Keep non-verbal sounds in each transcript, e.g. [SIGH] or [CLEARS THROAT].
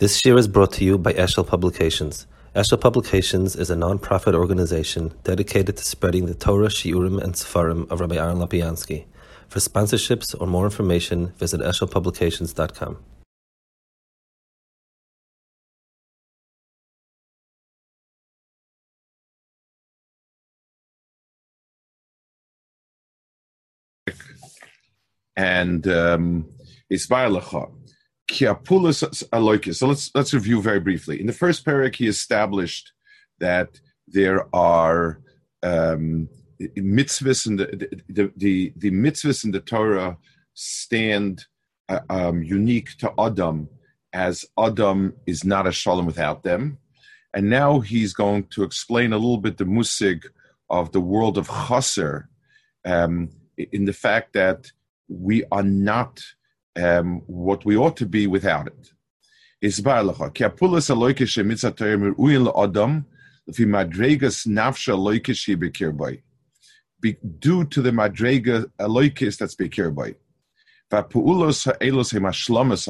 This year is brought to you by Eshel Publications. Eshel Publications is a non-profit organization dedicated to spreading the Torah, Shiurim, and Sefarim of Rabbi Aaron Lopiansky. For sponsorships or more information, visit eshelpublications.com. and um, Ismail Kiapulus Aloikis. So let's let's review very briefly. In the first parak, he established that there are um, mitzvahs and the, the, the, the mitzvahs in the Torah stand uh, um, unique to Adam, as Adam is not a shalom without them. And now he's going to explain a little bit the musig of the world of chaser, um, in the fact that we are not um, what we ought to be without it. It's due to the madrega aloikis that's bekir by.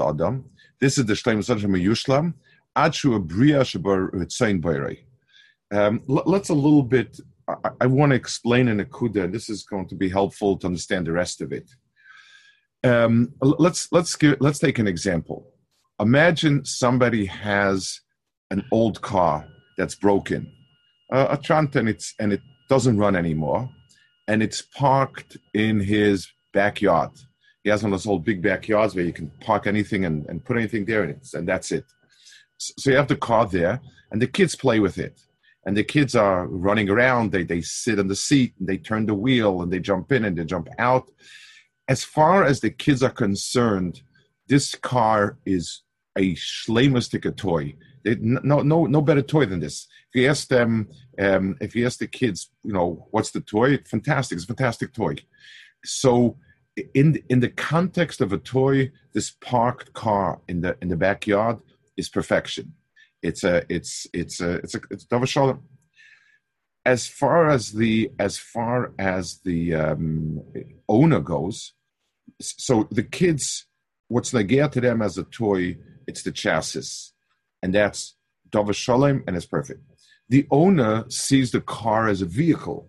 adam. This is the shleim sadram yushlam. Achu abriya shabar ritzain bayray. Um, let's a little bit. I, I want to explain in a kuda. This is going to be helpful to understand the rest of it. Um, let's let's give, let's take an example. Imagine somebody has an old car that's broken, uh, a Trant, and it's and it doesn't run anymore, and it's parked in his backyard. He has one of those old big backyards where you can park anything and, and put anything there, and, it's, and that's it. So you have the car there, and the kids play with it. And the kids are running around. They they sit on the seat, and they turn the wheel, and they jump in and they jump out as far as the kids are concerned, this car is a shlemustic toy. It, no, no, no better toy than this. If you ask them, um, if you ask the kids, you know, what's the toy? Fantastic! It's a fantastic toy. So, in in the context of a toy, this parked car in the in the backyard is perfection. It's a it's it's a it's a it's a. As far as the as far as the um, owner goes, so the kids, what's nagia to them as a toy, it's the chassis, and that's Dava Shalom, and it's perfect. The owner sees the car as a vehicle,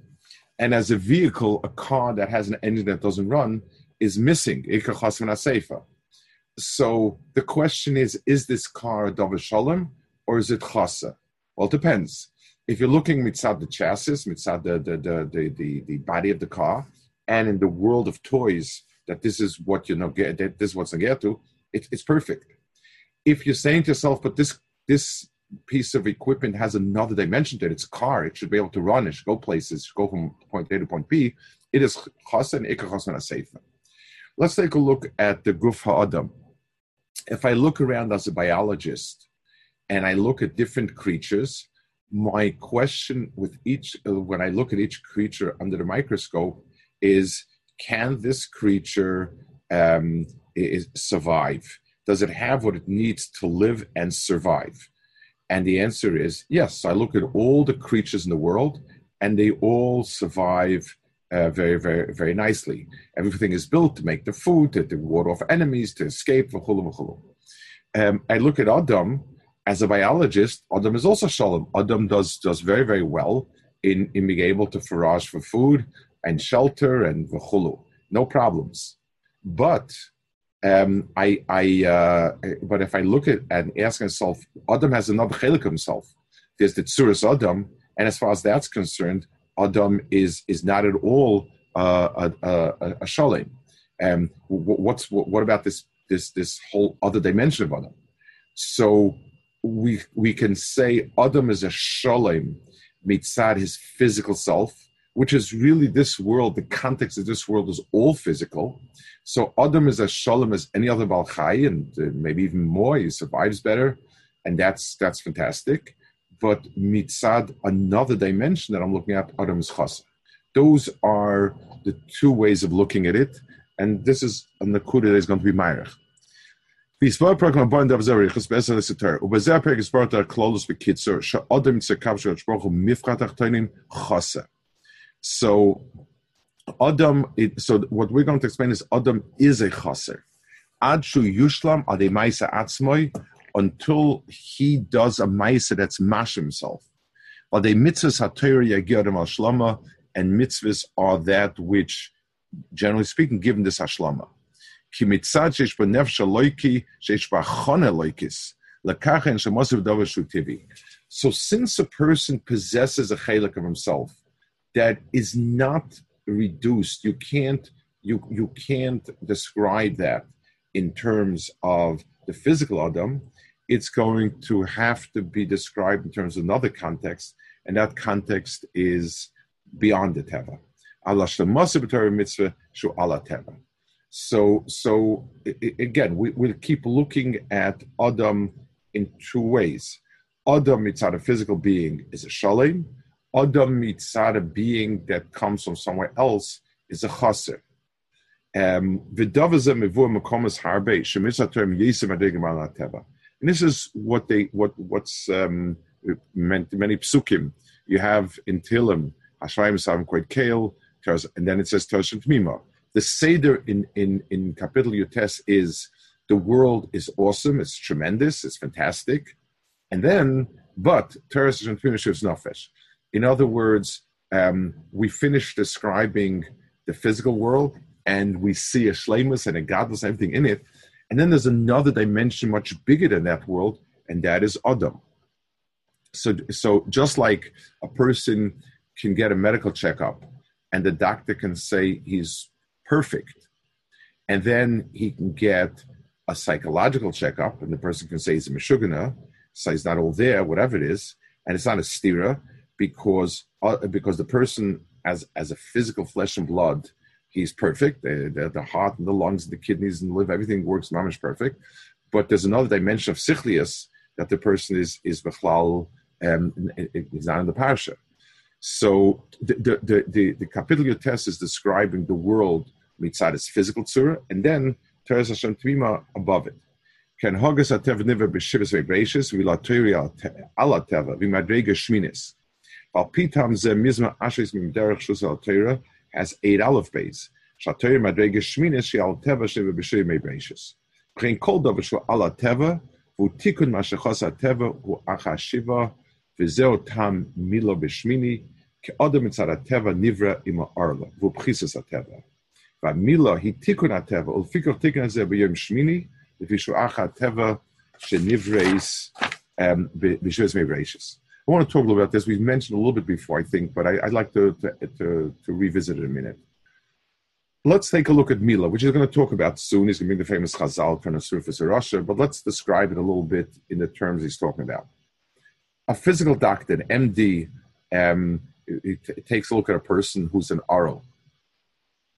and as a vehicle, a car that has an engine that doesn't run is missing. So the question is: Is this car a Dava Shalom or is it chasa? Well, it depends. If you're looking mitzad the chassis, mitzad the the, the the the the body of the car, and in the world of toys, that this is what you know get that this is what's get to, it, it's perfect. If you're saying to yourself, but this this piece of equipment has another dimension to it, it's a car, it should be able to run, it should go places, should go from point A to point B, it is chasen ikar chasen. Let's take a look at the Guf Ha'adam. If I look around as a biologist and I look at different creatures, my question with each, uh, when I look at each creature under the microscope, is can this creature um, is, survive? Does it have what it needs to live and survive? And the answer is yes. I look at all the creatures in the world, and they all survive uh, very, very, very nicely. Everything is built to make the food, to, to ward off enemies, to escape. Um, I look at Adam as a biologist. Adam is also shalom. Adam does does very, very well in, in being able to forage for food, and shelter and v'chulu, no problems. But um, I, I, uh, but if I look at and ask myself, Adam has another chelik himself. There's the tsuris Adam, and as far as that's concerned, Adam is is not at all uh, a, a, a. Um, what's what, about this this this whole other dimension of Adam? So we we can say Adam is a shalom mitzad his physical self, which is really this world, the context of this world is all physical. So Adam is as shalom as any other Balchai, and uh, maybe even more. He survives better, and that's that's fantastic. But mitzad, another dimension that I'm looking at, Adam is chasa. Those are the two ways of looking at it, and this is a nakuda that is going to be myrich. Bond of adam. So Adam, it, so what we're going to explain is Adam is a chaser. Ad shu yushlam ademaisa atzmoi, until he does a ma'isa that's mash himself. The mitzvahs haTorah yagirim al shlama, and mitzvahs are that which, generally speaking, given this ashlama. Ki mitzad sheish b'nefesh aloiki sheish b'achon aloikis lekachen shemosiv. So since a person possesses a chalik of himself that is not reduced, you can't you you can't describe that in terms of the physical Adam, it's going to have to be described in terms of another context, and that context is beyond the Teva. Allah mitzvah shu Allah Teva. So, so again, we, we'll keep looking at Adam in two ways. Adam mitzad a physical being is a shalem. Adam mitzad a being that comes from somewhere else is a chaser. Um, and this is what they what what's um, meant many psukim. You have in Tehillim, Hashem Sam quite Kale, and then it says Toshim Tmima. The Seder in in in Capital Yutes is the world is awesome, it's tremendous, it's fantastic, and then but Teres and finishes Nafesh. In other words, um, we finish describing the physical world and we see a shlemus and a godless everything in it. And then there's another dimension much bigger than that world, and that is Adam. So, so just like a person can get a medical checkup and the doctor can say he's perfect, and then he can get a psychological checkup and the person can say he's a meshugana, so he's not all there, whatever it is, and it's not a stira because uh, because the person as as a physical flesh and blood he's perfect. The, the, heart and the lungs and the kidneys and the liver, everything works mamish perfect. But there's another dimension of sichlius that the person is is bechlal um, is not in the parsha. So the the the, the, the test is describing the world mitzad its physical tzura, and then teres Hashem tmima above it. Ken hogas ateva niver b'shivas ve'beishis v'laturi ala teva v'madrega shminis. Val pitam ze mizma ashes mimderech shus al has eight aleph bays. Shatayr madrega shminis she al teva sheva mei beishis. B'chein kol davar shu ala teva v'u tikun mashachos teva hu acha shiva v'zeo tam milo b'shmini ki odom mitzad teva nivra ima arla v'u b'chisus teva. V'amila hi tikun teva ul fikor tikun hazeh b'yom shmini v'vishu acha teva shenivreis um, b'shir mei beishis. I want to talk a little about this. We've mentioned a little bit before, I think, but I, would like to, to, to, to, revisit it a minute. Let's take a look at Mila, which is going to talk about soon. He's going to bring the famous Chazal from the surface of Russia, but let's describe it a little bit in the terms he's talking about. A physical doctor, an MD, um, it, it, takes a look at a person who's an oral.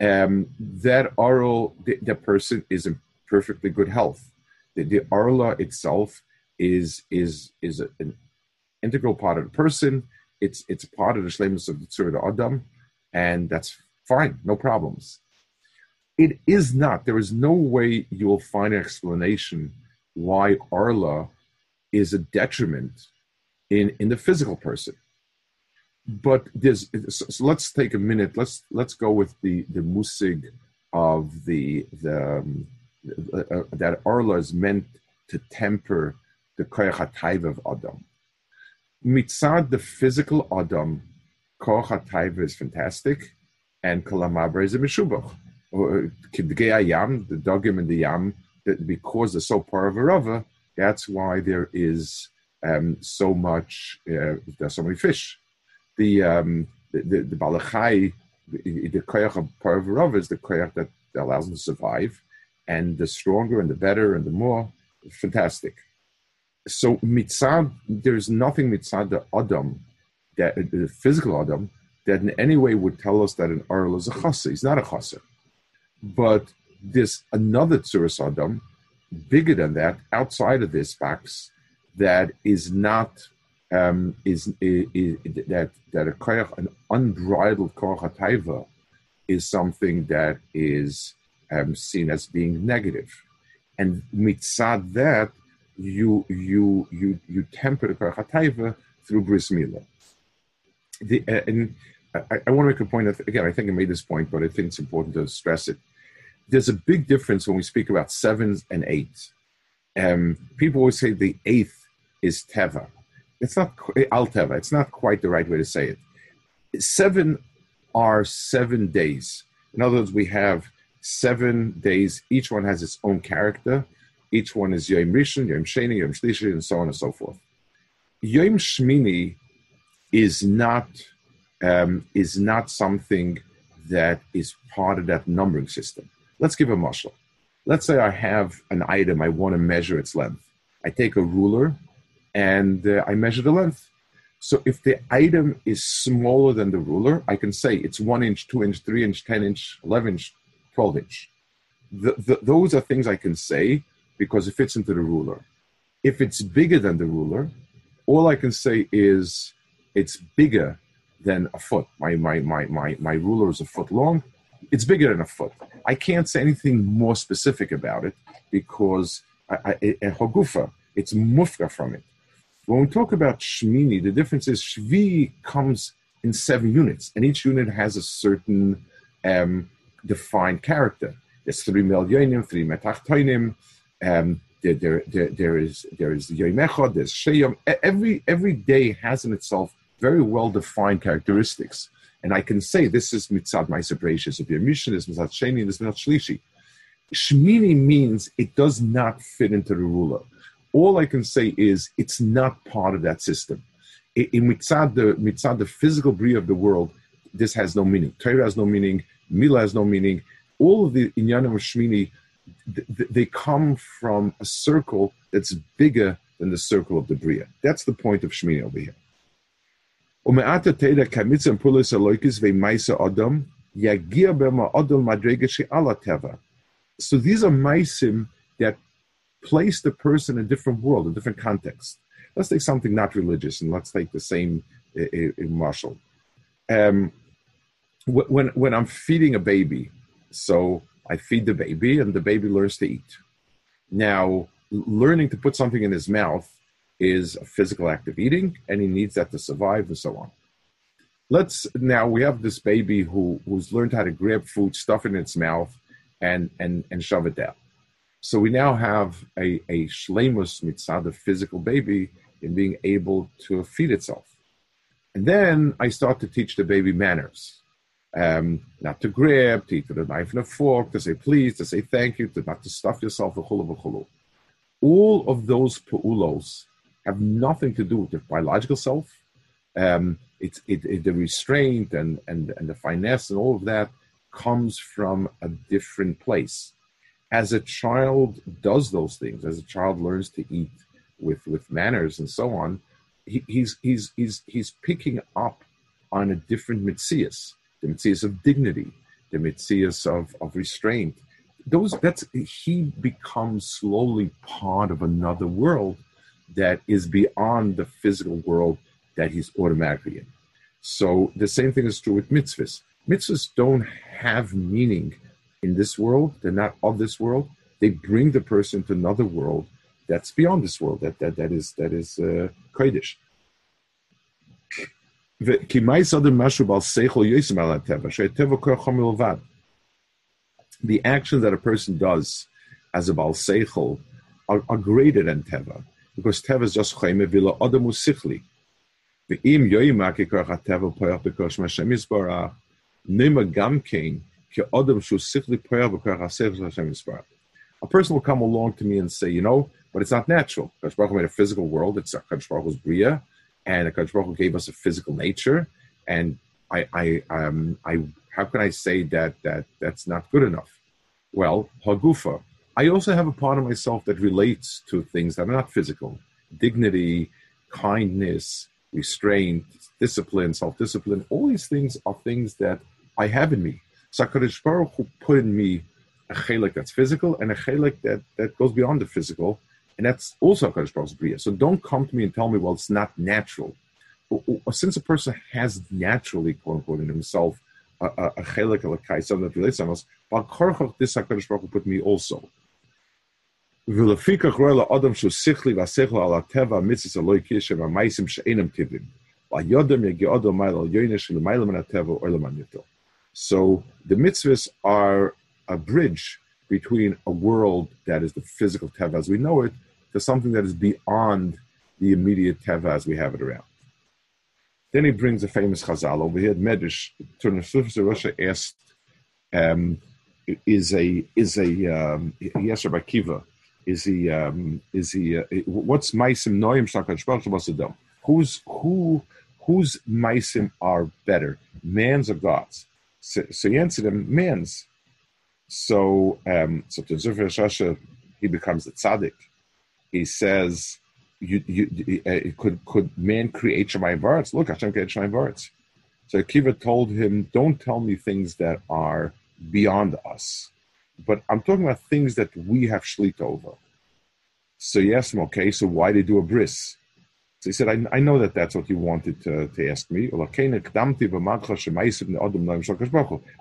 Um, that oral, the, the, person is in perfectly good health. The, the itself is is is an integral part of the person. It's it's part of the shlemus of the tzur adam, and that's fine, no problems. It is not. There is no way you will find an explanation why arla is a detriment in in the physical person. But there's so, so let's take a minute. Let's let's go with the the musig of the the um, uh, that arla is meant to temper the koyach of adam mitzad the physical adam, koch is fantastic, and kalamabra is a meshubach. Kidgei yam, the dogim and the yam, because they're so par of a rava, that's why there is um, so much, uh, there's so many fish. The um, the, the, the balachai, the, the koyach of par of a rava is the koyach that allows them to survive, and the stronger and the better and the more, fantastic so mitzad, there's nothing mitzad the adam, that the physical adam, that in any way would tell us that an arl is a chasa. He's not a chasa. But this another tzuras adam, bigger than that, outside of this box, that is not um, is, is, is, that that a koyach, an unbridled koyach is something that is um, seen as being negative, and mitzad that you you you you temper the karchataiva through bris milah. The, uh, and I, I, want to make a point. Of, again, I think I made this point, but I think it's important to stress it. There's a big difference when we speak about sevens and eights. Um, people always say the eighth is teva. It's not al teva. It's not quite the right way to say it. Seven are seven days. In other words, we have seven days. Each one has its own character. Each one is Yom Rishon, Yom Sheni, Yom Shlishi, and so on and so forth. Yom Shmini is not um, is not something that is part of that numbering system. Let's give a muscle. Let's say I have an item, I want to measure its length. I take a ruler and uh, I measure the length. So if the item is smaller than the ruler, I can say it's one inch, two inch, three inch, 10 inch, 11 inch, 12 inch. The, the, those are things I can say because it fits into the ruler. If it's bigger than the ruler, all I can say is it's bigger than a foot. My, my, my, my, my ruler is a foot long. It's bigger than a foot. I can't say anything more specific about it because I, I, a hogufa, it's mufka from it. When we talk about shmini, the difference is shvi comes in seven units, and each unit has a certain um, defined character. There's three milyonim, three metachtoinim. Um, there, there, there, there is there is there's sheyom. Every every day has in itself very well defined characteristics. And I can say this is mitzad ma'aser bereishis. If your mission is mitzad sheni, this is mitzad shlishi. Shmini means it does not fit into the ruler. All I can say is it's not part of that system. In mitzad the mitzad the physical bria of the world, this has no meaning. Torah has no meaning. Mila has no meaning. All of the inyanim of shmini, they come from a circle that's bigger than the circle of the bria. That's the point of shmini over here. So these are maisim that place the person in a different world, a different context. Let's take something not religious, and let's take the same eh, eh, eh, Marshall. Um, when when I'm feeding a baby, so I feed the baby, and the baby learns to eat. Now, learning to put something in his mouth is a physical act of eating, and he needs that to survive, and so on. Let's now we have this baby who who's learned how to grab food, stuff it in its mouth, and and and shove it down. So we now have a a shlemus mitzvah, the physical baby, in being able to feed itself. And then I start to teach the baby manners. Um, not to grab, to eat with a knife and a fork, to say please, to say thank you, to not to stuff yourself, of hullo. all of those pu'ulos have nothing to do with the biological self. Um, it's it, it, the restraint and, and, and the finesse and all of that comes from a different place. As a child does those things, as a child learns to eat with, with manners and so on, he, he's, he's, he's, he's picking up on a different mitzias, the mitzias of dignity, the mitzias of, of restraint. Those that's he becomes slowly part of another world that is beyond the physical world that he's automatically in. So the same thing is true with mitzvahs. Mitzvahs don't have meaning in this world. They're not of this world. They bring the person to another world that's beyond this world. That that that is that is uh, kodesh. The actions that a person does as a Baal Seichel are, are greater than Teva, because Teva is just Chaime Vila Adamu Sichli. A person will come along to me and say, you know, but it's not natural. Kadosh Baruch Hu made a physical world. It's a Baruch Hu's Bria and Kadosh Baruch Hu gave us a physical nature. And I, I, um, I, how can I say that that that's not good enough? Well, hagufa, I also have a part of myself that relates to things that are not physical dignity, kindness, restraint, discipline, self discipline. All these things are things that I have in me. Sakarish Baruch who put in me a chelik that's physical and a chelik that, that goes beyond the physical. And that's also Hakadosh Baruch's bria. So don't come to me and tell me, well, it's not natural. Since a person has naturally, quote unquote, in himself a, a chelik, a lakai, something that relates to us, but this Hakadosh Baruch put me also. ולפיכך רואה לאדם שהוא שכלי והשכל על הטבע המצווה אלוהי קשר והמייסים שאינם טבעים. והיודם יגיע אדם מייל על יוינה שלמיילה מן הטבע או למען יותר. So the mitzvahs are a bridge between a world that is the physical teva as we know it to something that is beyond the immediate teva as we have it around. Then he brings a famous chazal over here. Medrash Turnus Rufus of Russia asked, um, "Is a is a um, yes Rabbi Akiva? Is he um, is he? Uh, what's meisim noyim shlakash Who's who? Whose meisim are better, man's or God's?" So, so he answered him, "Man's." So um, so to Zufir Shasha, he becomes a tzaddik. He says you, you, uh, could could man create Shemayim Varetz? Look, Hashem created Shemayim Varetz. So Akiva told him, "Don't tell me things that are beyond us, but I'm talking about things that we have shlit over." So yes, okay. So why did you do a bris? So he said, I, I know that that's what you wanted to, to ask me. I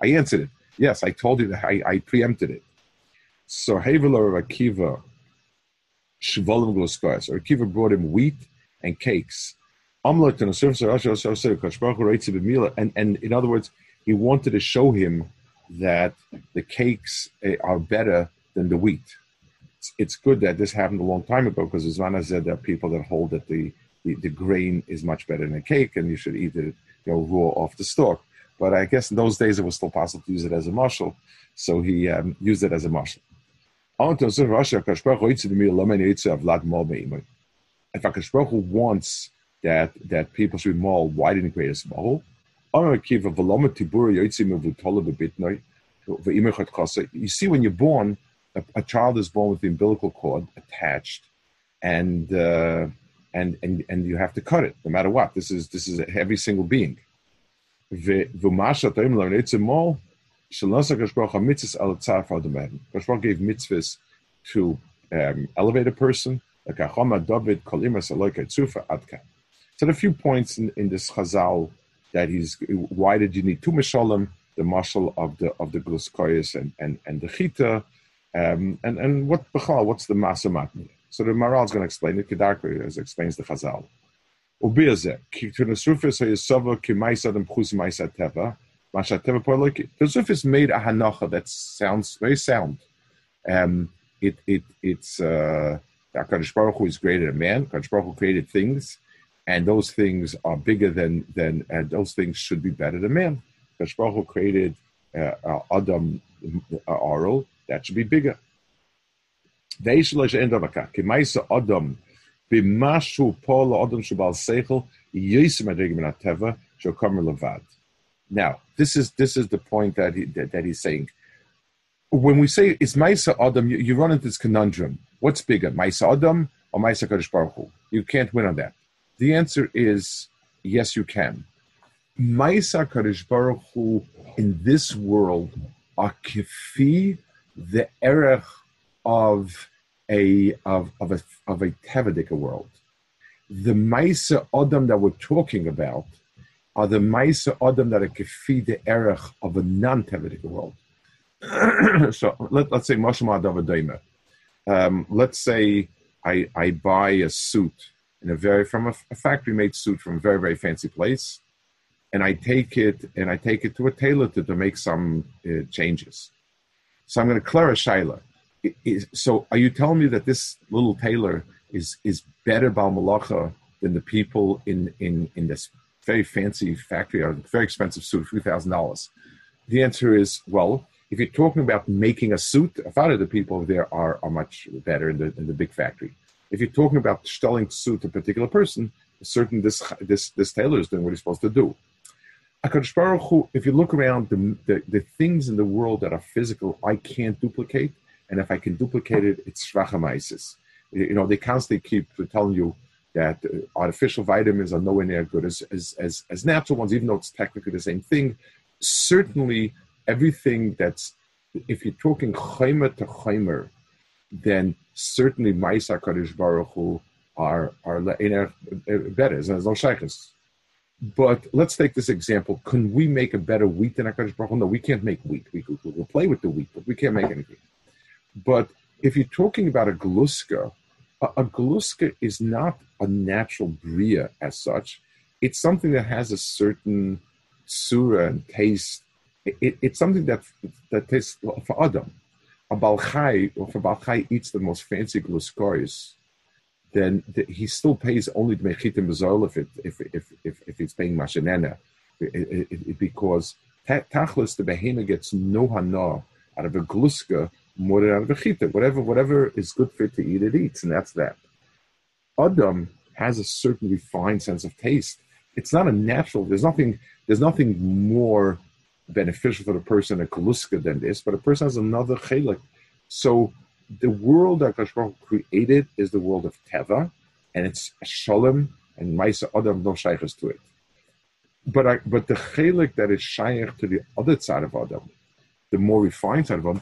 answered it. Yes, I told you that I, I preempted it. So Haveler of Akiva shvolim gloskoyas. Or Kiva brought him wheat and cakes. And and in other words, he wanted to show him that the cakes eh, are better than the wheat. It's, it's good that this happened a long time ago because Zvana said there are people that hold that the, the, the grain is much better than a cake and you should eat it you know raw off the stalk. But I guess in those days it was still possible to use it as a marshal, so he um, used it as a marshal. If Akash wants that that people should be more, why didn't he create a small? You see, when you're born, a, a, child is born with the umbilical cord attached, and uh, and and and you have to cut it no matter what. This is this is every single being. Shalasa Kashbaruch mitzvahs al tzar fadamen. Kashbaruch gave mitzvahs to um, elevate a person. Adka. So a few points in, in this Chazal that he's why did you need two mishalim, the marshal of the of the gluskoyas and and and the chita, um, and and what bechal, what's the masa So the Maharal is going to explain it. Kedarka as explains the Chazal. Ubiyazeh, ki tunasrufis hayesava ki maisa dem chus maisa teva. The Sufis made a hanacha that sounds very sound. Um, it, it, it's uh, Hakadosh Baruch Hu is greater than man. Hakadosh Baruch Hu created things, and those things are bigger than than and those things should be better than man. Hakadosh Baruch Hu created uh, uh, Adam uh, oral that should be bigger. Adam b'mashu pol Adam seichel yisim shokamer levad. Now, this is this is the point that he that, that he's saying. When we say it's Maisa Adam, you, you, run into this conundrum. What's bigger, Maisa Adam or Maisa Kadosh Baruch Hu? You can't win on that. The answer is yes, you can. Maisa Kadosh Baruch Hu in this world are kifi the erech of a of of a of a Tevadika world. The Maisa Adam that we're talking about are the Maisa Adam that are feed the erech of a non-Tevitic world. [CLEARS THROAT] so let, us say Mashma Davadaima. Um, let's say I, I buy a suit in a very from a, a factory made suit from a very very fancy place, and I take it and I take it to a tailor to, to make some uh, changes. So I'm going to clear a shaila. So are you telling me that this little tailor is is better Balmalacha than the people in in in this very fancy factory or very expensive suit, three thousand dollars? The answer is well. If you're talking about making a suit, a lot of the people there are, are much better in the, in the big factory. If you're talking about selling suit a particular person, certain this this this tailor is doing what he's supposed to do. if you look around the, the, the, things in the world that are physical, I can't duplicate. And if I can duplicate it, it's shvachamaisis. You know, they constantly keep telling you that uh, artificial vitamins are nowhere near good as, as, as, as natural ones, even though it's technically the same thing. Certainly, everything that's, if you're talking chaymer to chaymer, then certainly Maisa Kadosh Baruch Hu are, are better. There's no shaykhs. But let's take this example. Can we make a better wheat than HaKadosh Baruch Hu? No, we can't make wheat. We, we'll play with the wheat, but we can't make anything. But if you're talking about a gluska, a, a gluska is not a natural bria as such. It's something that has a certain surah and taste. It, it, it's something that that tastes for Adam. a Balchai, or if a Balchai eats the most fancy gluskores, then the, he still pays only the mechitim bezol if if if if, it's paying mashanena, because tachlis the behema gets no hana out of a gluska Whatever whatever is good for it to eat, it eats, and that's that. Adam has a certain refined sense of taste. It's not a natural. There's nothing. There's nothing more beneficial for the person a kaluska than this, but a person has another chelik. So the world that Hashem created is the world of teva, and it's shalom and ma'isa adam no shaykhs to it. But I, but the chelik that is shaykh to the other side of adam, the more refined side of adam,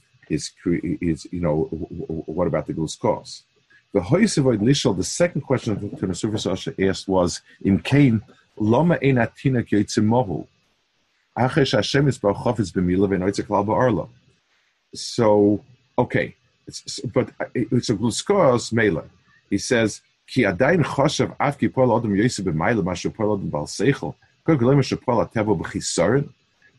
is is you know what about the goose cause? The Hoysevoid Lishal, the second question that the Surface asked was in Cain, Lama Enatina Yotzimohu. Achesh Hashem is Barchofis B'mila V'noitzik Lal Ba'arla. So, okay, it's, but uh, it's a gluskos mela. He says, Ki adayin choshev af ki pol adam yosef b'mayla mashu pol adam bal seichel. Kol ateva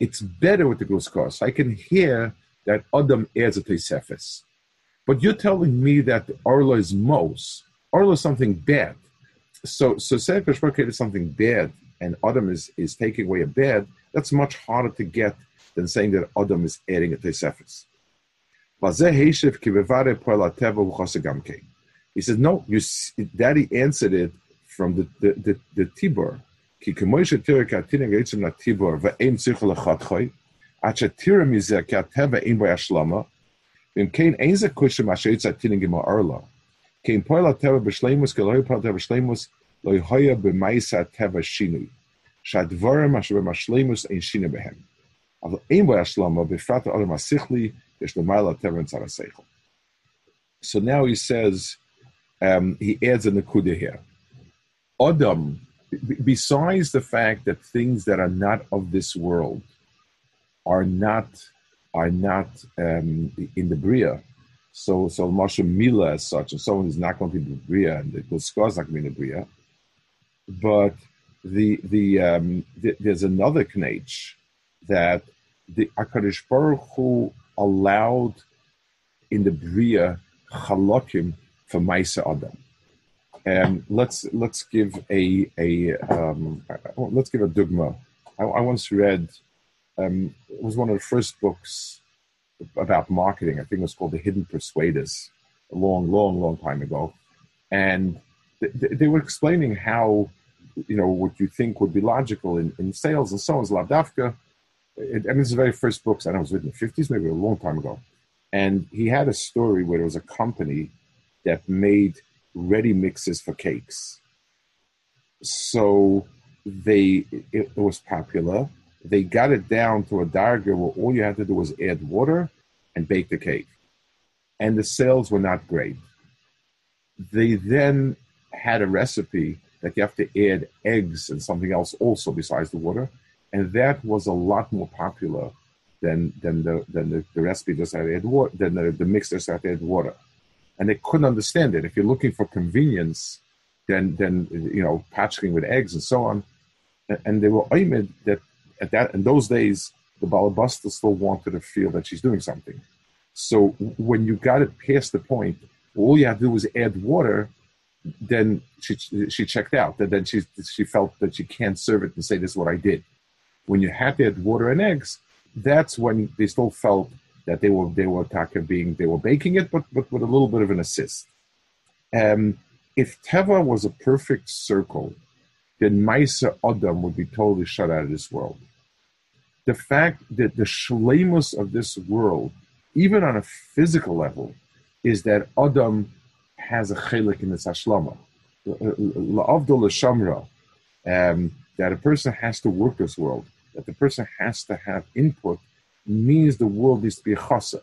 It's better with the gluskos. I can hear that Adam adds a tesefis. But you're telling me that Arla is mos. Arla is something bad. So, so say is something bad and Adam is, is taking away a bad, that's much harder to get than saying that Adam is adding a Tesefis. He says, no, you, Daddy answered it from the, the, the, the Tibor. כי כמו שתראה כעתיד בעצם לטיבור ואין צריך לחתכוי, עד שתראה מזה כי הטבע אין בו השלמה, ואם כן אין זה קושר מה שיצא עתיד גמר לה. כי אם פועל הטבע בשלימוס, כי לא יהיה פועל הטבע בשלימוס, לא יהיה במעשה הטבע שינוי. שהדבורים אשר במשלימוס אין שינוי בהם. So now he says, um, he adds a nakuda here. Adam, besides the fact that things that are not of this world are not are not um, in the bria, so so Moshe Mila as such, and someone is not going to be the bria, and the Guskar is not going to be in the bria. But the the, um, the there's another knach that the Akarish Baruch Hu allowed in the Bria Chalokim for Maisa Adam. And let's let's give a a um, let's give a dogma. I, I once read um, it was one of the first books about marketing. I think it was called The Hidden Persuaders, a long, long, long time ago, and they, they were explaining how you know what you think would be logical in, in sales and so on is lavdafka it, I mean, it's the very first books. I know it was written in the 50s, maybe a long time ago. And he had a story where there was a company that made ready mixes for cakes. So they it, it was popular. They got it down to a diagram where all you had to do was add water and bake the cake. And the sales were not great. They then had a recipe that you have to add eggs and something else also besides the water and that was a lot more popular than than the than the, the recipe just had add water than the, the mix just had add water, and they couldn't understand it. If you're looking for convenience, then then you know patching with eggs and so on, and they were aimed that at that in those days the balabuster still wanted to feel that she's doing something. So when you got it past the point, all you had to do was add water. Then she she checked out. And then she she felt that she can't serve it and say this is what I did when you had to add water and eggs, that's when they still felt that they were they were taka being they were baking it, but but with a little bit of an assist. Um, if Teva was a perfect circle, then Maisa Adam would be totally shut out of this world. The fact that the shlemus of this world, even on a physical level, is that Adam has a chelik in the ashlama. La'avdul shamra, um, that a person has to work this world, that the person has to have input, means the world needs to be a chasa.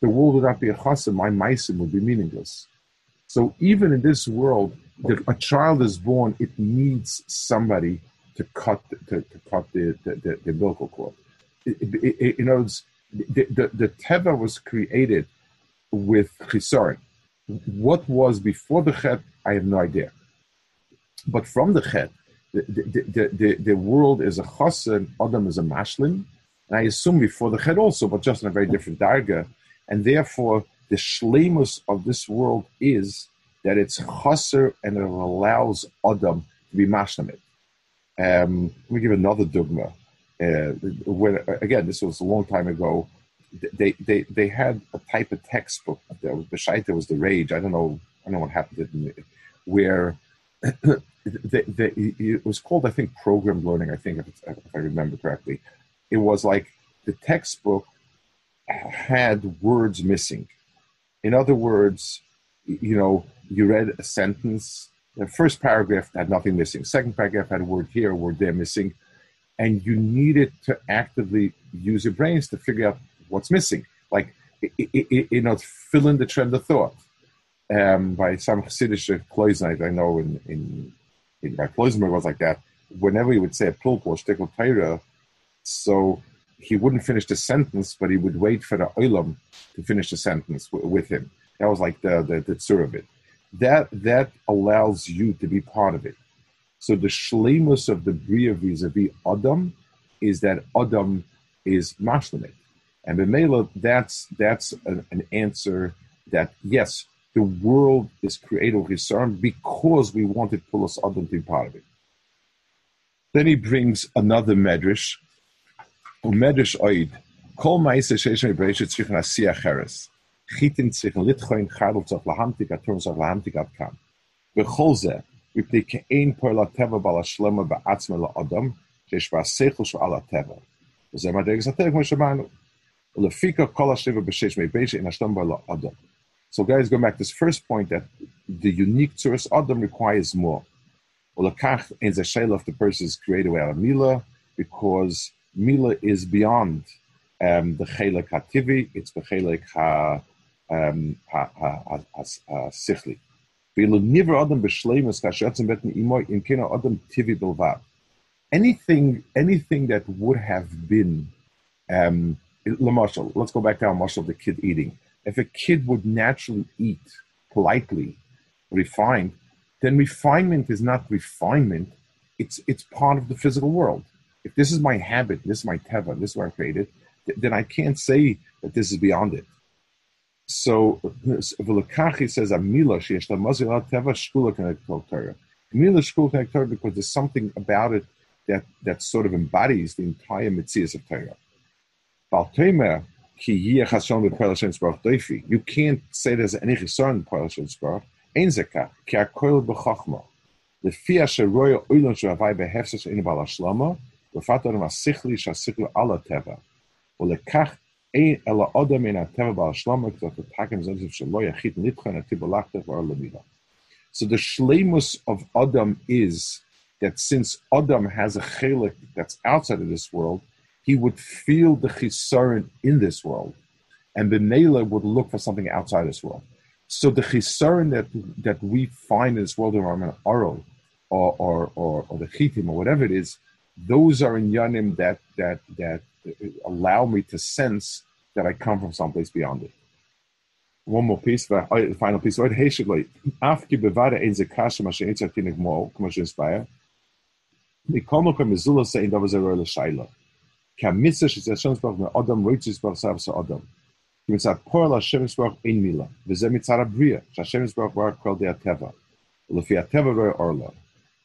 The world would not be a chasa, my maisim would be meaningless. So even in this world, if a child is born, it needs somebody to cut to, to cut the, the, the, the umbilical cord. You know, the, the, the teva was created with chisaron. What was before the chet, I have no idea. But from the chet, the, the, the, the, world is a chasa Adam is a mashlin. And I assume before the chet also, but just in a very different darga. And therefore, the shlemus of this world is that it's chaser and it allows Adam to be mashlamit. Um, let me give another dogma. Uh, when, again, this was a long time ago. They, they, they had a type of textbook. Beshaita was the rage. I don't know. I don't know what happened. Where [COUGHS] they, they, it was called, I think, program learning. I think, if, if I remember correctly, it was like the textbook had words missing. In other words, you know, you read a sentence, the first paragraph had nothing missing, second paragraph had a word here, a word there missing, and you needed to actively use your brains to figure out what's missing. Like, you know, fill in the trend of thought. Um, by some Hasidic Kloiznite, I know in, in, in by Kloisenberg was like that. Whenever he would say a plulp or shtickle Torah, so he wouldn't finish the sentence, but he would wait for the oilam to finish the sentence w- with him. That was like the the, the tzur of it. That that allows you to be part of it. So the shlemus of the bria vis-a-vis Adam is that Adam is mashlemit, and b'meila that's that's an, an, answer that yes, the world is created with because we wanted Pulos Adam to be part of it. Then he brings another medrash, medrash oid, kol ma'isa sheish me'breish tzrichen asiyah cheres. חיטן צריכים לתחוין חרדל צריך להמתיק, התורם צריך להמתיק עד כאן. בכל זה, מפני כאין פועל הטבע בעל השלמה בעצמה לאדם, שיש בה שכל של על הטבע. וזה מדרגת הטבע כמו שאמרנו. ולפיקה כל השבע בשש מי בייש אין השלמה בעל האדם. So guys, going back to this first point that the unique source Adam requires more. Ulakach in the shale of the person is created out of Mila because Mila is beyond um, the Chelek HaTivi, it's the Chelek ha, um, sichli. Anything, anything that would have been, um, let's go back to our marshal, the kid eating. If a kid would naturally eat politely, refined, then refinement is not refinement. It's it's part of the physical world this is my habit, this is my teva, this is what I created, th- then I can't say that this is beyond it. So Velakachi says a mila teva shkula Mila shkula Torah because there's something about it that, that sort of embodies the entire mitzvahs of Torah. Baltema ki chashon doifi. You can't say there's any chasson b'pel Ein zeka ki akol b'chachma. Lefia sheroya oilon shavai behefsas in bal ashlama. השלמה, ופתר מהשכלי שהשכלי על הטבע. ולכך so the shlemus of Adam is that since Adam has a chelik that's outside of this world, he would feel the chisaron in this world, and the Nela would look for something outside this world. So the chisaron that that we find in this world environment, Aro, or or, or or the chitim or whatever it is, those are in yanim that that that allow me to sense that I come from someplace beyond it. One more piece, the final piece. Right, hey, shigli. Afki bevada ein zekasha ma shein tzartin igmo, kuma she inspire. Mikomo kwa mizula se in davaz eroy l'shayla. Ka mitzah she zeshon zbach me odom roitzis bach sav sa odom. Ki mitzat poel Hashem zbach ein mila. V'ze mitzar abriya. Shashem zbach var kol de ateva. Lefi ateva roy.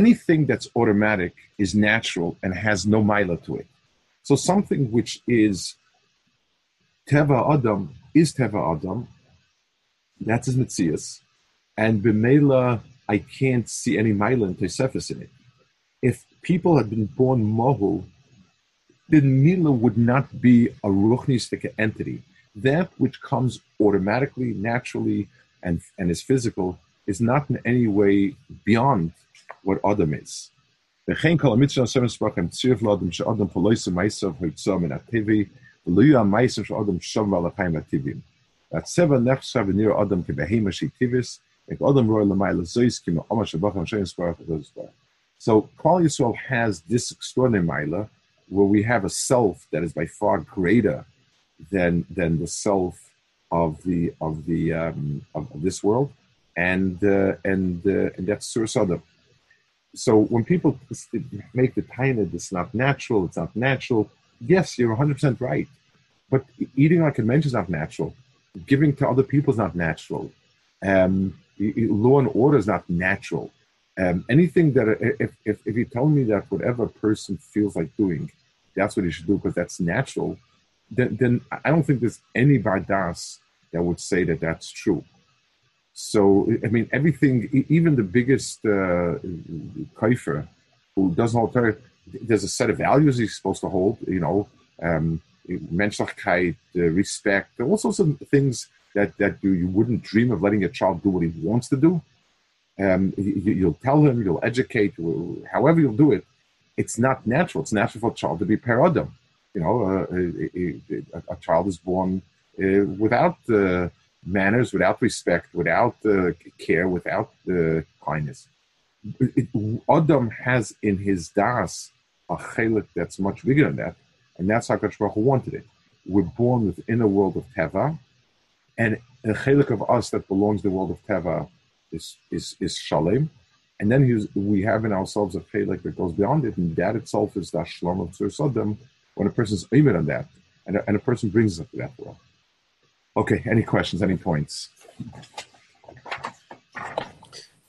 Anything that's automatic is natural and has no mila to it. So something which is teva adam is teva adam. That's his mitzias, and b'meila I can't see any mila and tesefis in it. If people had been born mohu, then mila would not be a ruchnistic entity. That which comes automatically, naturally, and and is physical is not in any way beyond what Adam is. וכן כל המצווה השם ספרחם צירף לאדם שאדם פולויס מייסר הויצו מן הטבעי ולויו המייסר שאדם שום ועל החיים הטבעיים. והצבע נחשב ונראה אדם כבהמה שהיא טיביס, וכ אדם רואה למעלה זויס כמו עומר שבחם השם ספרח וזו ספרח. So Klal Yisrael has this extraordinary Maila where we have a self that is by far greater than than the self of the of the um, of, of this world, and uh, and uh, and that's Surah so when people make the taina, it's not natural, it's not natural. Yes, you're 100% right. But eating like mensch is not natural. Giving to other people is not natural. Um, law and order is not natural. Um, anything that, if, if, if you tell me that whatever person feels like doing, that's what he should do because that's natural, then, then I don't think there's any bardas that would say that that's true. So, I mean, everything, even the biggest uh, kaifer who doesn't alter, there's a set of values he's supposed to hold, you know, um, menschlichkeit, uh, respect, all sorts of things that, that you, you wouldn't dream of letting a child do what he wants to do. Um, you, will tell him, you'll educate, however you'll do it. It's not natural. It's natural for a child to be paradam. You know, uh, a, a, a, child is born uh, without uh, manners, without respect, without uh, care, without uh, kindness. It, Adam has in his das a chelik that's much bigger than that, and that's how Baruch wanted it. We're born within a world of teva, and a chelik of us that belongs to the world of teva is is is shalem, and then we have in ourselves a chelik that goes beyond it, and that itself is the shalom of Tzur when a person's aimed on that, and a, and a person brings us to that world. Okay, any questions, any points?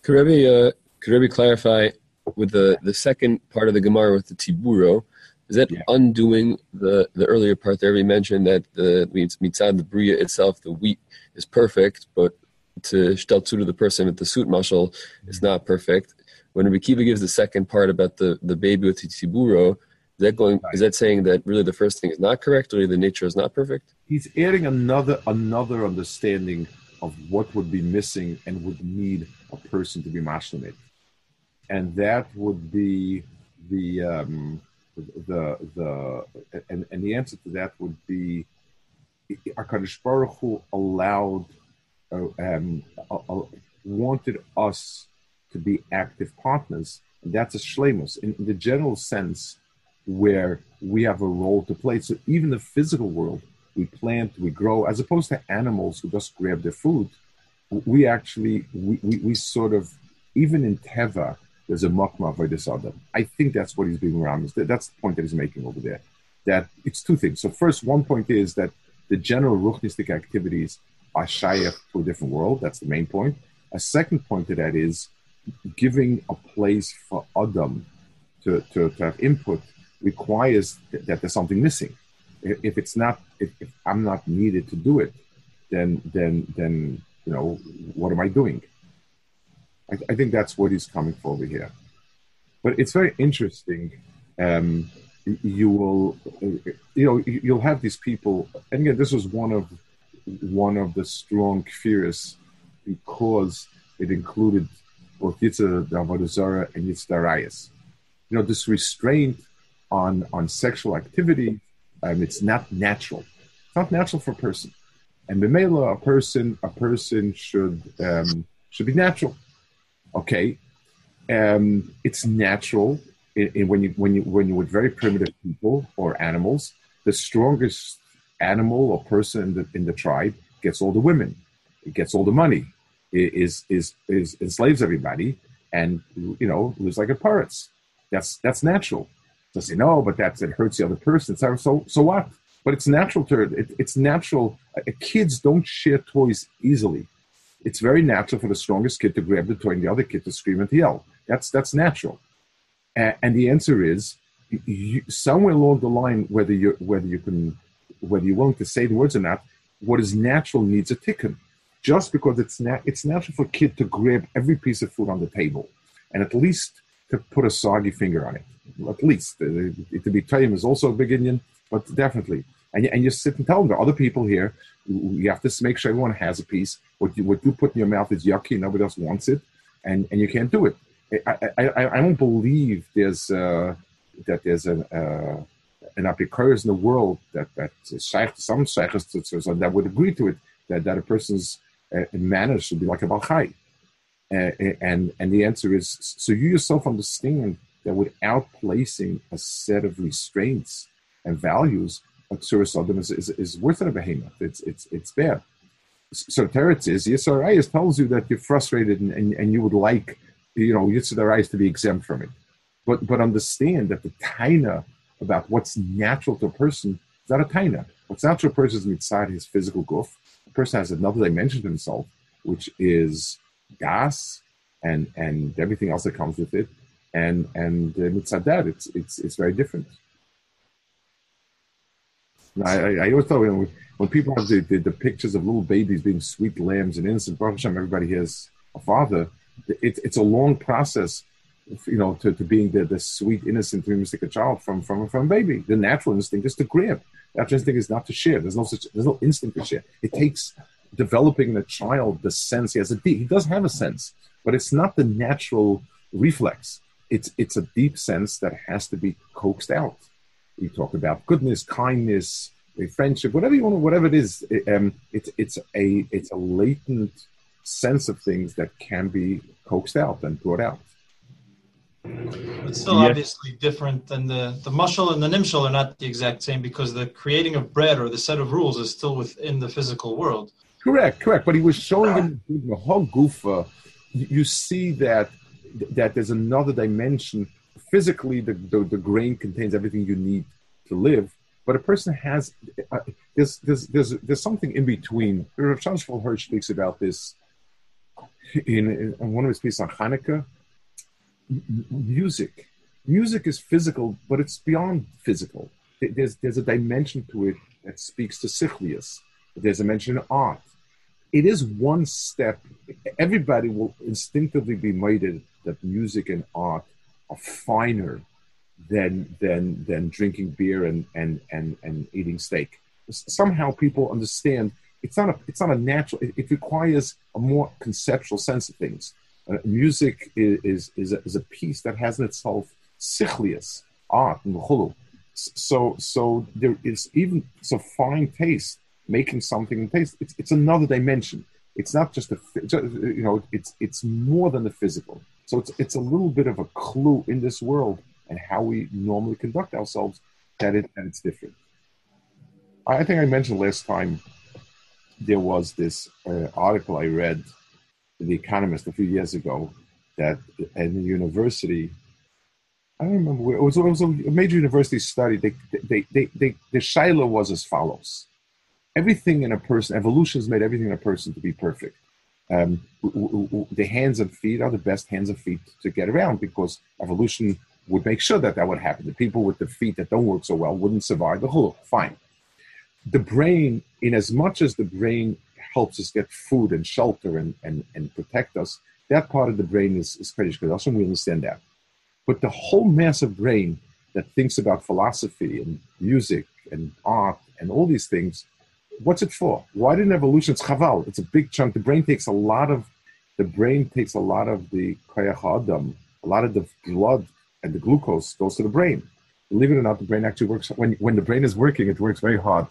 Could Rebbe, uh, could Rebbe clarify with the, the second part of the Gemara with the Tiburo? Is that yeah. undoing the, the earlier part that Rebbe mentioned that the mitzad, the bria itself, the wheat is perfect, but to shteltu to the person with the suit muscle is not perfect. When Rabbi Akiva gives the second part about the, the baby with the Tiburo, is that going? Right. Is that saying that really the first thing is not correct, or the nature is not perfect? He's adding another another understanding of what would be missing and would need a person to be mashlim and that would be the um, the the and, and the answer to that would be Hakadosh Baruch Hu allowed uh, um, uh, wanted us to be active partners, and that's a shlemus in, in the general sense where we have a role to play. So even the physical world, we plant, we grow, as opposed to animals who just grab their food. We actually, we, we, we sort of, even in Teva, there's a this adam. I think that's what he's being around. That's the point that he's making over there. That it's two things. So first, one point is that the general ruchnistic activities are shayach to a different world. That's the main point. A second point to that is giving a place for Adam to, to, to have input requires th- that there's something missing. If, it's not, if, if, I'm not needed to do it, then then then you know what am I doing? I, I think that's what he's coming for over here. But it's very interesting. Um, you will, you know, you'll have these people, and again, this was one of one of the strong fears because it included both Yitzhak Avodah and Yitzhak You know, this restraint on on sexual activity, um, it's not natural. It's not natural for a person. And Bimela, a person, a person should um, should be natural. Okay, um, it's natural in, in when you when you when you with very primitive people or animals. The strongest animal or person in the in the tribe gets all the women. It gets all the money. It is is is enslaves everybody, and you know lives like a parrot. That's that's natural. To say no, but that's it hurts the other person. So so, so what? But it's natural to it, it's natural. Uh, kids don't share toys easily. It's very natural for the strongest kid to grab the toy and the other kid to scream and to yell. That's that's natural. And, and the answer is you, somewhere along the line, whether you whether you can whether you're willing to say the words or not, what is natural needs a tikkun. Just because it's na- it's natural for a kid to grab every piece of food on the table, and at least to put a soggy finger on it. At least uh, to be time is also a big Indian, but definitely. And and you sit and tell them are other people here. You have to make sure everyone has a piece. What you what you put in your mouth is yucky. Nobody else wants it, and and you can't do it. I I, I don't believe there's uh, that there's an uh, an apikurs in the world that that some shaykhs that would agree to it that that a person's uh, manners should be like a balchai. And and the answer is so you yourself understand that without placing a set of restraints and values, a tzuras adam is, is, is worse than a behemoth. It's it's it's bad. So Tiferes Yisrael tells you that you're frustrated and, and, and you would like you know Yisrael to be exempt from it, but but understand that the taina about what's natural to a person is not a taina. What's natural to a person is inside his physical goof. A person has another dimension to himself, which is gas and and everything else that comes with it, and and uh, mitzadat, it's it's it's very different. I, I, always thought when, when people have the, the, the, pictures of little babies being sweet lambs and innocent, Hashem, everybody has a father. It, it's a long process, you know, to, to being the, the sweet, innocent, dreamistic child from, from, from a baby. The natural instinct is to grab. The natural instinct is not to share. There's no such, there's no instinct to share. It takes developing in a child the sense he has a deep he does have a sense but it's not the natural reflex. It's it's a deep sense that has to be coaxed out. We talk about goodness kindness friendship whatever you want whatever it is um, it's it's a it's a latent sense of things that can be coaxed out and brought out. It's still yes. obviously different than the the mushal and the nimshal are not the exact same because the creating of bread or the set of rules is still within the physical world Correct, correct. But he was showing him the whole goofa. You see that that there's another dimension. Physically, the, the, the grain contains everything you need to live, but a person has uh, there's, there's there's there's something in between. Rav Shlomo Hirsch speaks about this in, in one of his pieces on Hanukkah. music, music is physical, but it's beyond physical. There's there's a dimension to it that speaks to sichlius. There's a mention in art it is one step. Everybody will instinctively be minded that music and art are finer than than than drinking beer and and and, and eating steak. Somehow people understand it's not a it's not a natural. It, it requires a more conceptual sense of things. Uh, music is is is a, is a, piece that has in itself sichlius art and. So so there is even so fine taste making something in taste. It's, it's another dimension. It's not just a, you know, it's, it's more than the physical. So it's, it's a little bit of a clue in this world and how we normally conduct ourselves that, it, that it's different. I think I mentioned last time there was this uh, article I read in The Economist a few years ago that at the university, I don't remember where, it was, it was a major university study. They, they, they, they, the Shiloh was as follows everything in a person, evolution has made everything in a person to be perfect. Um, the hands and feet are the best hands and feet to get around because evolution would make sure that that would happen. The people with the feet that don't work so well wouldn't survive the whole. Fine. The brain, in as much as the brain helps us get food and shelter and, and, and protect us, that part of the brain is, is critical. Also, we understand that. But the whole mass of brain that thinks about philosophy and music and art and all these things what's it for? Why didn't evolution? It's chaval. It's a big chunk. The brain takes a lot of the brain takes a lot of the koyach adam, a lot of the blood and the glucose goes to the brain. Believe it or not, the brain actually works when when the brain is working. It works very hard.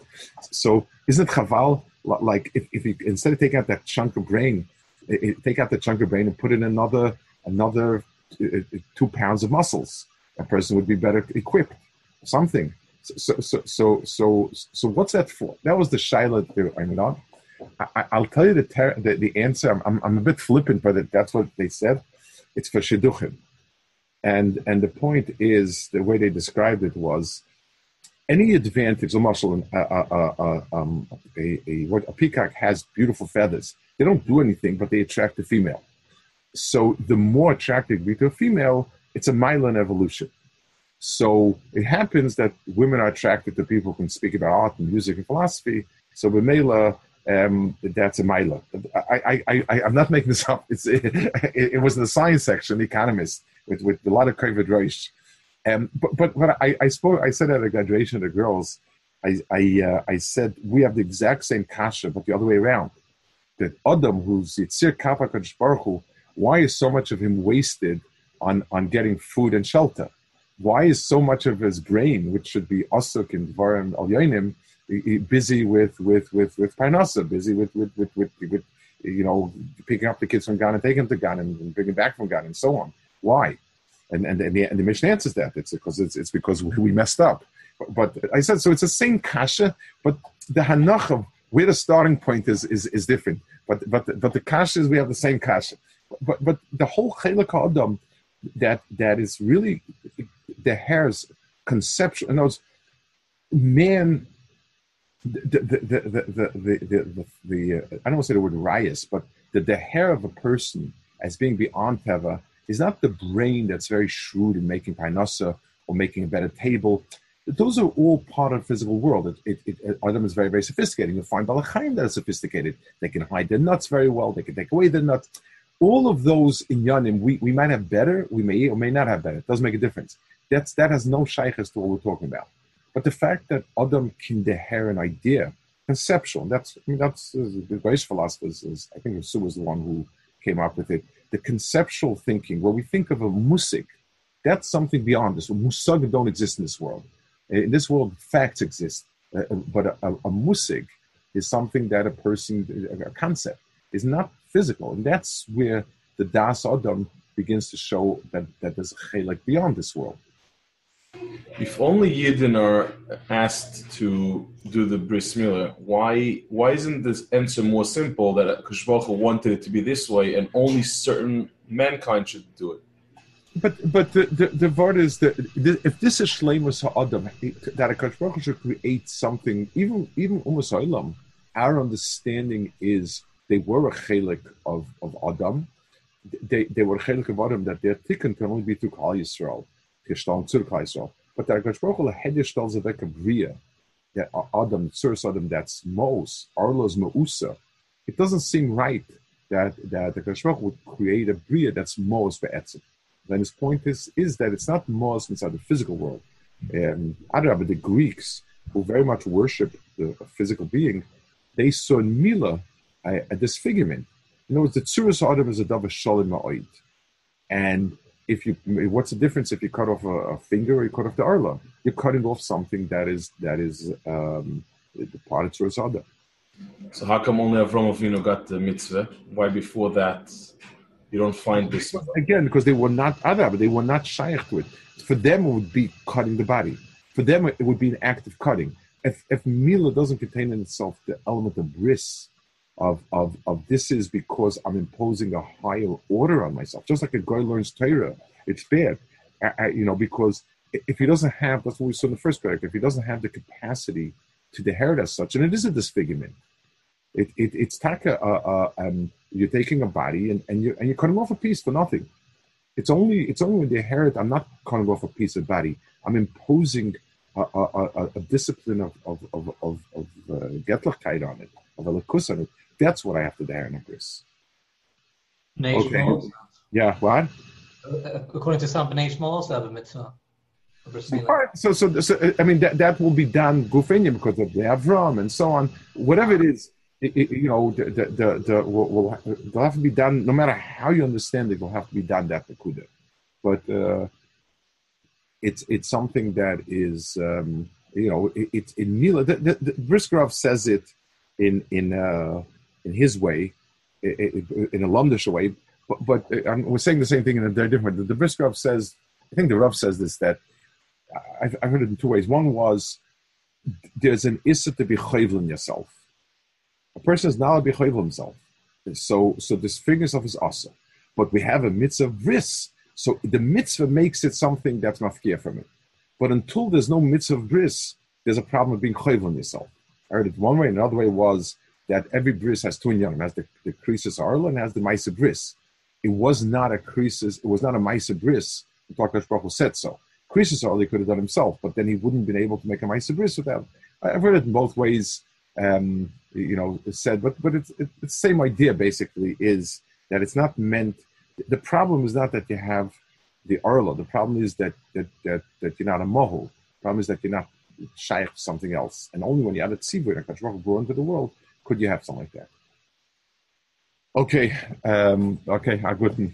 So isn't chaval like if, if you instead of taking out that chunk of brain, it, it, take out the chunk of brain and put in another another two pounds of muscles, a person would be better equipped. Something so, so, so, so, so, what's that for? That was the shaila I mean, on. I, will tell you the, ter- the, the answer. I'm, I'm, I'm, a bit flippant, but that's what they said. It's for shidduchim. And, and the point is, the way they described it was, any advantage, a muscle, a, um, a, a, a peacock has beautiful feathers. They don't do anything, but they attract the female. So the more attracted to a female, it's a myelin evolution. So it happens that women are attracted to people who can speak about art and music and philosophy. So with Mela, um, that's a Mila. I, I, I, I'm not making this up. It's, [LAUGHS] it, it, was in the science section, Economist, with, with a lot of Kravid Roish. Um, but but I, I spoke, I said at a graduation of the girls, I I, uh, I said we have the exact same kasha, but the other way around. That Adam, who's Yitzir Kappa Baruch why is so much of him wasted on on getting food and shelter? Why is so much of his brain, which should be asuk in dvarim al yonim, busy with with with with parnasa, busy with with, with with with you know picking up the kids from Ghana, taking them to Ghana, and bringing back from Ghana, and so on? Why? And and, and the, and the answers that it's because it's, it's because we messed up. But, but, I said so. It's the same kasha, but the hanach of where the starting point is is, is different. But but but the kasha is we have the same kasha. But but the whole chelik adam that that is really the hair's conception. In those man, the the the the the, the, the, the I don't want to say the word rias, but the, the hair of a person as being beyond teva is not the brain that's very shrewd in making parnasa or making a better table. Those are all part of the physical world. It, it, it, Adam is very, very sophisticated. You find Balachayim that are sophisticated. They can hide their nuts very well. They can take away their nuts. All of those in Yanim, we, we might have better, we may or may not have better. It doesn't make a difference. That's, that has no shaykhs to what we're talking about. But the fact that Adam can deher an idea, conceptual, that's, I mean, that's the British philosophers, is, I think Sue was the one who came up with it the conceptual thinking, where we think of a musik, that's something beyond this. Musag don't exist in this world. In this world, facts exist, uh, uh but a, a, a is something that a person, a concept, is not physical, and that's where the Das Adam begins to show that, that there's a chelek beyond this world. If only Yidden are asked to do the bris milah, why why isn't this answer more simple that Kushbacha wanted it to be this way and only certain mankind should do it? But but the the, the word is that if this is shleimus ha'adam, that a Kushbacha should create something, even even umas our understanding is they were a chelik of, of Adam. They, they were chelik of Adam that their tikkun can only be to Klal Yisrael Kreislauf. But der Gespräch hätte stellt sich weg Adam, Sirs Adam, that's Mos, Arlos Mausa. It doesn't seem right that that the Gespräch would create a Bria that's Mos Be'etzim. Then his point is is that it's not Mos inside the physical world. Um, but the Greeks, who very much worship the physical being, they saw in Mila a, a disfigurement. In other words, the Tzuras Adam is a Dava Shalim Ma'oid. And if you what's the difference if you cut off a, a, finger or you cut off the arla? You're cutting off something that is that is um, the part of Tzorasada. So how come only Avram Avinu got the mitzvah? Why before that you don't find this? Again, because they were not other, but they were not shaykh to it. For them, it would be cutting the body. For them, it would be an act of cutting. If if Mila doesn't contain in itself the element of bris, of, of, of this is because I'm imposing a higher order on myself. Just like a guy learns Torah, it's bad, I, I, you know, because if he doesn't have, that's what we saw in the first paragraph, if he doesn't have the capacity to inherit as such, and it is a disfigurement, it, it, it's taka, uh, uh, um, you're taking a body and, and, you're, and you're cutting off a piece for nothing. It's only, it's only when they inherit, I'm not cutting off a piece of body, I'm imposing a, a, a, a discipline of, of, of, of, of uh, on it, of a lakus on it, that's what I have to do in Chris. Okay. Yeah, what? Uh, according to some B'nai also have a mitzvah. So, so, so, I mean, that, that will be done gufenya because of the Avram and so on. Whatever it is, it, it, you know, the, the, the, the will, will, they'll have to be done, no matter how you understand it, will have to be done that Nakuda. But uh, it's it's something that is, um, you know, it, it's in Mila. The, the, the Briskerov says it in, in, uh, in his way, in a Lumdish way. But, but uh, we're saying the same thing in a very different. The, the Brisk says, I think the Rav says this that I've, I've, heard it in two ways. One was there's an issa to be chayvlin yourself. A person is not a be chayvlin himself. So so this figures of his asa. but we have a mitzvah bris. So the mitzvah makes it something that's mafkia for me. But until there's no mitzvah bris, there's a problem of being chayv on yourself. I heard it one way. Another way was that every bris has two. It has the, the krisis arla and has the maisa bris. It was not a krisis. It was not a maisa bris. The Baruch said so. Krisis arla he could have done himself, but then he wouldn't have been able to make a maisa bris without. I've heard it in both ways. Um, you know, said, but but it's, it's the same idea basically. Is that it's not meant. The problem is not that you have the arla. The problem is that that that, that you're not a mohul. The problem is that you're not shaykh something else. And only when you add a tzibur and Kachmach grow into the world could you have something like that? Okay, um, okay, I wouldn't.